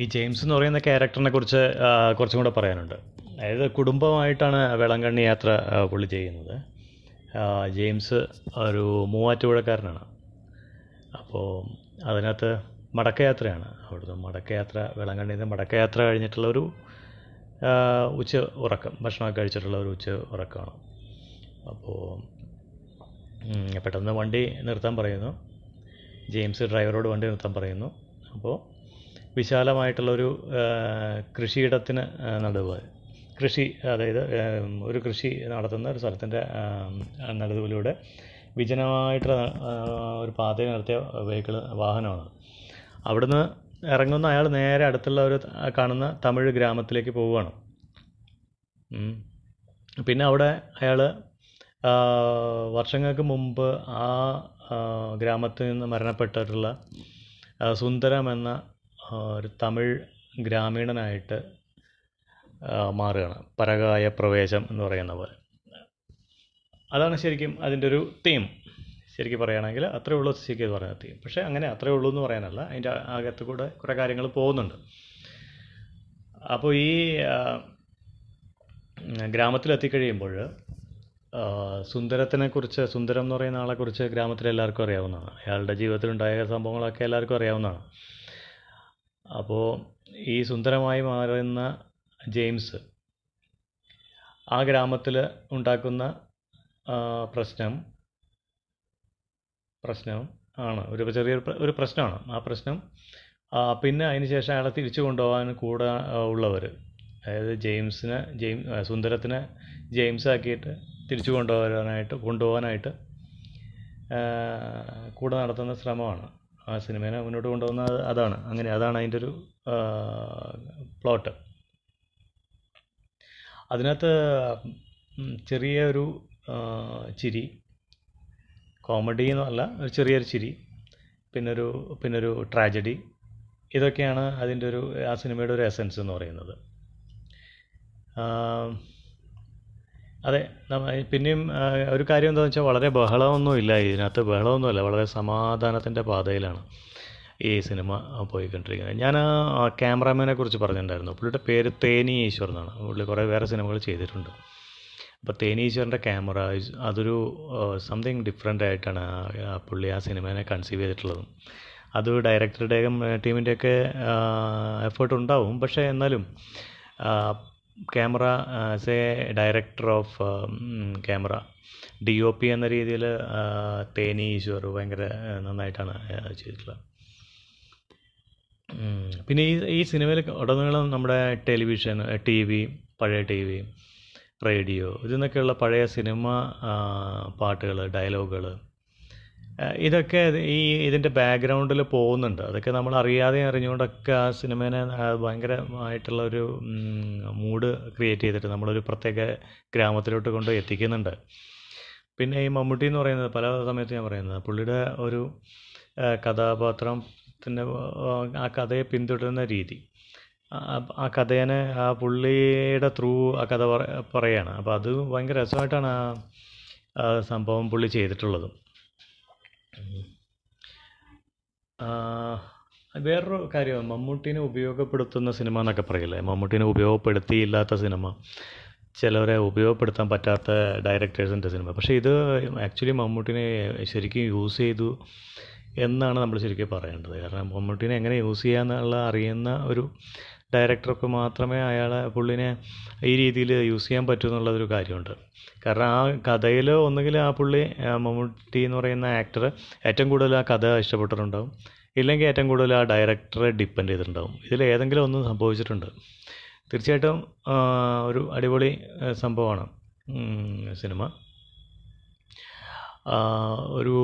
ഈ ജെയിംസ് എന്ന് പറയുന്ന ക്യാരക്ടറിനെ കുറിച്ച് കുറച്ചും കൂടെ പറയാനുണ്ട്. അതായത് കുടുംബമായിട്ടാണ് വേളാങ്കണ്ണി യാത്ര പുള്ളി ചെയ്യുന്നത്. ജെയിംസ് ഒരു മൂവാറ്റുപുഴക്കാരനാണ്. അപ്പോൾ അതിനകത്ത് മടക്കയാത്രയാണ്. അവിടുന്ന് മടക്കയാത്ര വേളാങ്കണ്ണിയിൽ മടക്കയാത്ര കഴിഞ്ഞിട്ടുള്ള ഒരു ഉച്ച ഉറക്കം ഭക്ഷണമൊക്കെ കഴിച്ചിട്ടുള്ള ഒരു ഉച്ച ഉറക്കമാണ്. അപ്പോൾ പെട്ടെന്ന് വണ്ടി നിർത്താൻ പറയുന്നു. ജെയിംസ് ഡ്രൈവറോട് വണ്ടി നിർത്താൻ പറയുന്നു. അപ്പോൾ വിശാലമായിട്ടുള്ളൊരു കൃഷിയിടത്തിന് നടുവ്. കൃഷി അതായത് ഒരു കൃഷി നടത്തുന്ന ഒരു സ്ഥലത്തിന്റെ നടുവിലൂടെ വിജനമായിട്ടുള്ള ഒരു പാതയിൽ നിർത്തിയ വെഹിക്കിൾ വാഹനമാണ്. അവിടുന്ന് ഇറങ്ങുന്ന അയാൾ നേരെ അടുത്തുള്ള ഒരു കാണുന്ന തമിഴ് ഗ്രാമത്തിലേക്ക് പോവുകയാണ്. പിന്നെ അവിടെ അയാൾ വർഷങ്ങൾക്ക് മുമ്പ് ആ ഗ്രാമത്തിൽ നിന്ന് മരണപ്പെട്ടിട്ടുള്ള സുന്ദരം എന്ന ഒരു തമിഴ് ഗ്രാമീണനായിട്ട് മാറുകയാണ്. പരകായ പ്രവേശം എന്ന് പറയുന്ന പോലെ. അതാണ് ശരിക്കും അതിന്റെ ഒരു തീം ശരിക്കും പറയുകയാണെങ്കിൽ അത്രേ ഉള്ളൂ ശരിക്കും എന്ന് പറയുന്ന തീം പക്ഷേ അങ്ങനെ അത്രേ ഉള്ളൂ എന്ന് പറയാനല്ല. അതിന്റെ അകത്ത് കൂടെ കുറേ കാര്യങ്ങൾ പോകുന്നുണ്ട്. അപ്പോൾ ഈ ഗ്രാമത്തിലെത്തിക്കഴിയുമ്പോൾ സുന്ദരത്തിനെ സുന്ദരത്തിനെക്കുറിച്ച് സുന്ദരം എന്ന് പറയുന്ന ആളെക്കുറിച്ച് ഗ്രാമത്തിൽ എല്ലാവർക്കും അറിയാവുന്നതാണ്. അയാളുടെ ജീവിതത്തിലുണ്ടായ സംഭവങ്ങളൊക്കെ എല്ലാവർക്കും അറിയാവുന്നതാണ്. അപ്പോൾ ഈ സുന്ദരമായി മാറുന്ന ജെയിംസ് ആ ഗ്രാമത്തിൽ ഉണ്ടാക്കുന്ന പ്രശ്നം പ്രശ്നം ആണ്. ഒരു ചെറിയൊരു ഒരു പ്രശ്നമാണ്. ആ പ്രശ്നം പിന്നെ അതിന് ശേഷം അയാളെ തിരിച്ചു കൊണ്ടുപോകാൻ കൂടെ ഉള്ളവർ അതായത് ജെയിംസിനെ ജെയിം സുന്ദരത്തിനെ ജെയിംസ് ആക്കിയിട്ട് തിരിച്ചു കൊണ്ടുപോകാനായിട്ട് കൊണ്ടുപോകാനായിട്ട് കൂടെ നടത്തുന്ന ശ്രമമാണ്. ആ സിനിമേനെ മുന്നോട്ട് കൊണ്ടുപോകുന്നത് അതാണ്. അങ്ങനെ അതാണ് അതിന്റെ ഒരു പ്ലോട്ട്. അതിനകത്ത് ചെറിയ ഒരു ചിരി. കോമഡി എന്നല്ല ഒരു ചെറിയൊരു ചിരി. പിന്നൊരു പിന്നൊരു ട്രാജഡി. ഇതൊക്കെയാണ് അതിന്റെ ഒരു ആ സിനിമയുടെ ഒരു എസൻസ് എന്ന് പറയുന്നത്. അതെ പിന്നെയും ഒരു കാര്യം എന്താണെന്ന് വെച്ചാൽ വളരെ ബഹളമൊന്നുമില്ല ഇതിനകത്ത് ബഹളമൊന്നുമില്ല വളരെ സമാധാനത്തിന്റെ പാതയിലാണ് ഈ സിനിമ പോയിക്കൊണ്ടിരിക്കുന്നത്. ഞാൻ ആ ക്യാമറാമാനെ കുറിച്ച് പറഞ്ഞിട്ടുണ്ടായിരുന്നു. പുള്ളിയുടെ പേര് തേനി ഈശ്വർ എന്നാണ്. പുള്ളി കുറേ വേറെ സിനിമകൾ ചെയ്തിട്ടുണ്ട്. അപ്പോൾ തേനി ഈശ്വറിന്റെ ക്യാമറ അതൊരു സംതിങ് ഡിഫറെന്റ് ആയിട്ടാണ് ആ പുള്ളി ആ സിനിമേനെ കൺസീവ് ചെയ്തിട്ടുള്ളതും. അത് ഡയറക്ടറുടെയും ടീമിന്റെയൊക്കെ എഫേർട്ട് ഉണ്ടാവും. പക്ഷേ എന്നാലും camera as a director of camera D O P എന്ന രീതിയിൽ തേനി ഈശ്വർ ഭയങ്കര നന്നായിട്ടാണ് ആ, ചെയ്തിട്ടുള്ളത്. പിന്നെ ഈ ഈ സിനിമയിൽ ഉടനീളം നമ്മുടെ ടെലിവിഷൻ ടി വി പഴയ ടി വി റേഡിയോ ഇതിൽ നിന്നൊക്കെയുള്ള പഴയ സിനിമ പാട്ടുകൾ ഡയലോഗുകൾ ഇതൊക്കെ ഇത് ഈ ഇതിന്റെ ബാക്ക്ഗ്രൗണ്ടിൽ പോകുന്നുണ്ട്. അതൊക്കെ നമ്മൾ അറിയാതെ അറിഞ്ഞുകൊണ്ടൊക്കെ ആ സിനിമേനെ ഭയങ്കരമായിട്ടുള്ളൊരു മൂഡ് ക്രിയേറ്റ് ചെയ്തിട്ട് നമ്മളൊരു പ്രത്യേക ഗ്രാമത്തിലോട്ട് കൊണ്ട് എത്തിക്കുന്നുണ്ട്. പിന്നെ ഈ മമ്മൂട്ടി എന്ന് പറയുന്നത് പല സമയത്ത് ഞാൻ പറയുന്നത് പുള്ളിയുടെ ഒരു കഥാപാത്രത്തിന്റെ ആ, കഥയെ പിന്തുടരുന്ന രീതി. ആ- കഥേനെ ആ പുള്ളിയുടെ ത്രൂ ആ കഥ പറ പറയാണ്. അപ്പോൾ അത് ഭയങ്കര രസമായിട്ടാണ് ആ സംഭവം പുള്ളി ചെയ്തിട്ടുള്ളതും. വേറൊരു കാര്യം മമ്മൂട്ടീനെ ഉപയോഗപ്പെടുത്തുന്ന സിനിമ എന്നൊക്കെ പറയില്ലേ? മമ്മൂട്ടീനെ ഉപയോഗപ്പെടുത്തിയില്ലാത്ത സിനിമ. ചിലവരെ ഉപയോഗപ്പെടുത്താൻ പറ്റാത്ത ഡയറക്ടേഴ്സിന്റെ സിനിമ. പക്ഷേ ഇത് ആക്ച്വലി മമ്മൂട്ടിനെ ശരിക്കും യൂസ് ചെയ്തു എന്നാണ് നമ്മൾ ശരിക്കും പറയേണ്ടത്. കാരണം മമ്മൂട്ടിനെ എങ്ങനെ യൂസ് ചെയ്യാമെന്നുള്ള അറിയുന്ന ഒരു ഡയറക്ടർക്ക് മാത്രമേ അയാളെ പുള്ളിനെ ഈ രീതിയിൽ യൂസ് ചെയ്യാൻ പറ്റൂ എന്നുള്ളതൊരു കാര്യമുണ്ട്. കാരണം ആ കഥയിൽ ഒന്നുകിൽ ആ പുള്ളി മമ്മൂട്ടി എന്ന് പറയുന്ന ആക്ടർ ഏറ്റവും കൂടുതൽ ആ കഥ ഇഷ്ടപ്പെട്ടിട്ടുണ്ടാവും. ഇല്ലെങ്കിൽ ഏറ്റവും കൂടുതൽ ആ ഡയറക്ടറെ ഡിപ്പെൻഡ് ചെയ്തിട്ടുണ്ടാവും. ഇതിൽ ഏതെങ്കിലും ഒന്നും സംഭവിച്ചിട്ടുണ്ട്. തീർച്ചയായിട്ടും ഒരു അടിപൊളി സംഭവമാണ് സിനിമ. ഒരു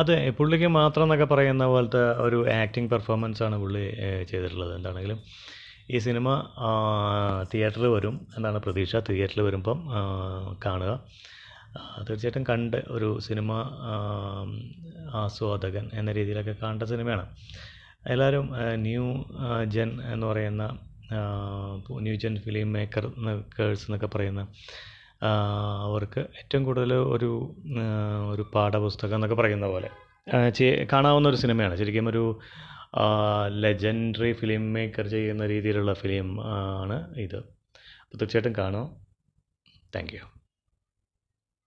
അതെ പുള്ളിക്ക് മാത്രം എന്നൊക്കെ പറയുന്ന പോലത്തെ ഒരു ആക്ടിങ് പെർഫോമൻസ് ആണ് പുള്ളി ചെയ്തിട്ടുള്ളത്. എന്താണെങ്കിലും ഈ സിനിമ തിയേറ്ററിൽ വരും എന്നാണ് പ്രതീക്ഷ. തിയേറ്ററിൽ വരുമ്പം കാണുക. തീർച്ചയായിട്ടും കണ്ട് ഒരു സിനിമ ആസ്വാദകൻ എന്ന രീതിയിലൊക്കെ കണ്ട സിനിമയാണ്. എല്ലാവരും ന്യൂ ജൻ എന്ന് പറയുന്ന new gen film maker makers എന്നൊക്കെ പറയുന്ന അവർക്ക് ഏറ്റവും കൂടുതൽ ഒരു ഒരു പാഠപുസ്തകം എന്നൊക്കെ പറയുന്ന പോലെ. കാണാവുന്ന ഒരു സിനിമയാണ്. ശരിക്കും ഒരു ലെജൻഡറി ഫിലിം മേക്കർ ചെയ്യുന്ന രീതിയിലുള്ള ഫിലിം ആണ് ഇത്. അപ്പോൾ തീർച്ചയായിട്ടും കാണുക താങ്ക് യു